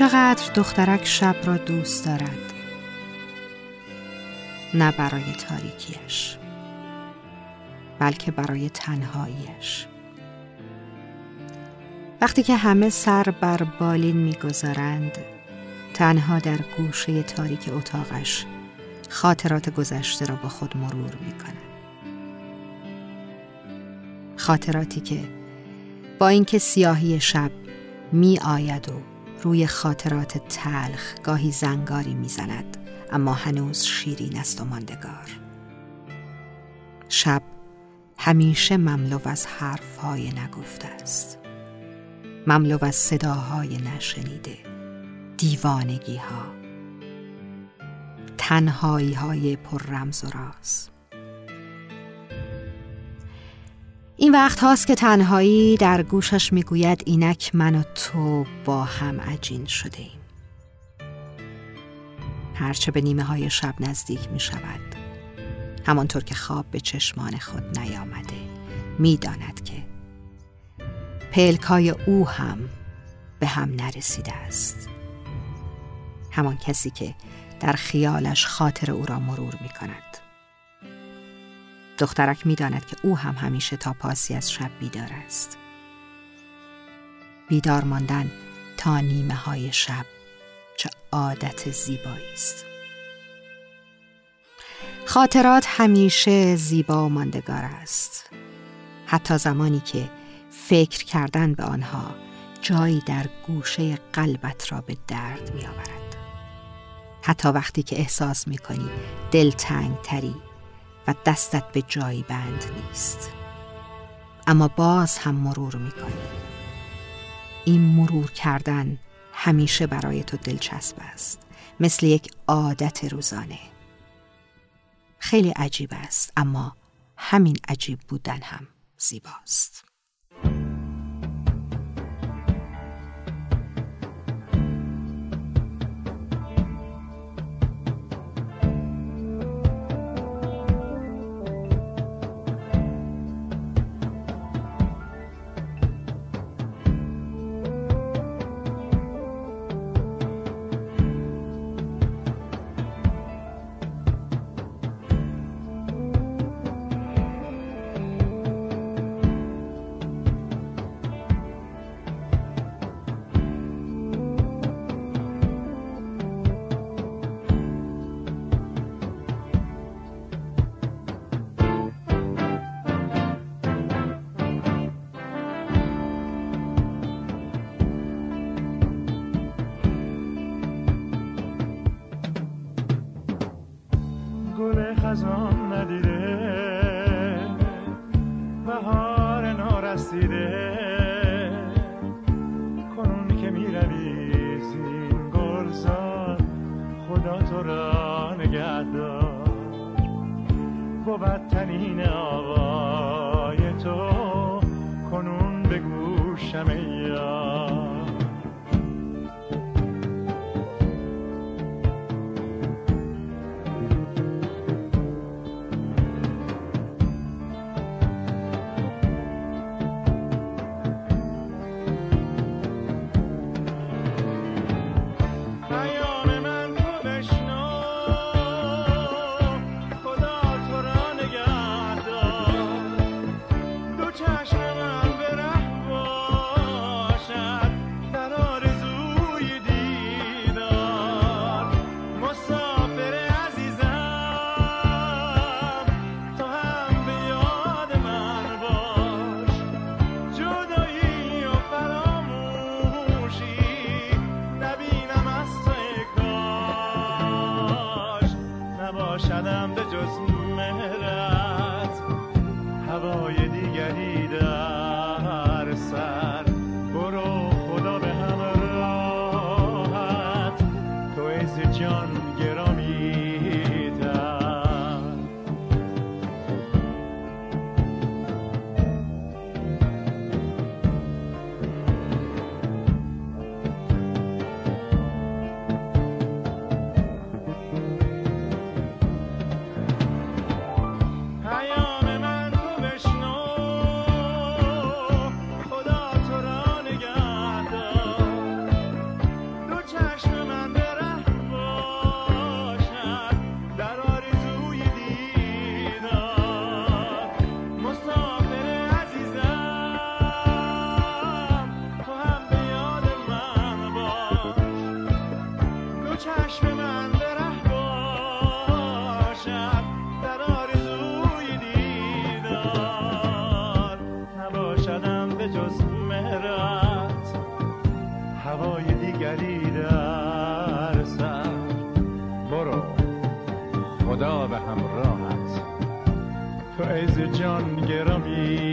چقدر دخترک شب را دوست دارد. نه برای تاریکیش بلکه برای تنهاییش. وقتی که همه سر بر بالین می‌گذارند تنها در گوشه تاریک اتاقش خاطرات گذشته را با خود مرور می خاطراتی که با اینکه سیاهی شب می آید و روی خاطرات تلخ گاهی زنگاری می‌زند اما هنوز شیرین است و ماندگار. شب همیشه مملو از حرفهای نگفته است. مملو از صداهای نشنیده دیوانگی ها تنهایی های پر رمز و راز. این وقت هاست که تنهایی در گوشش می‌گوید اینک من و تو با هم عجین شده ایم هرچه به نیمه های شب نزدیک می شود همانطور که خواب به چشمان خود نیامده می‌داند که پلکای او هم به هم نرسیده است. همان کسی که در خیالش خاطر او را مرور می کند دخترک می‌داند که او هم همیشه تا پاسی از شب بیدار است. بیدار ماندن تا نیمه های شب چه عادت زیبایی است. خاطرات همیشه زیبا و ماندگار است. حتی زمانی که فکر کردن به آنها جایی در گوشه قلبت را به درد می آورد. حتی وقتی که احساس می کنی دلتنگ تری و دستت به جایی بند نیست. اما باز هم مرور می‌کنی. این مرور کردن همیشه برای تو دلچسب است مثل یک عادت روزانه. خیلی عجیب است اما همین عجیب بودن هم زیباست. خزان ندیده. بهار نارسیده. کنون که می‌روی زین گلزار خدا تو را نگهدار. بود تنین آوای تو کنون به گوشم جان گرامی.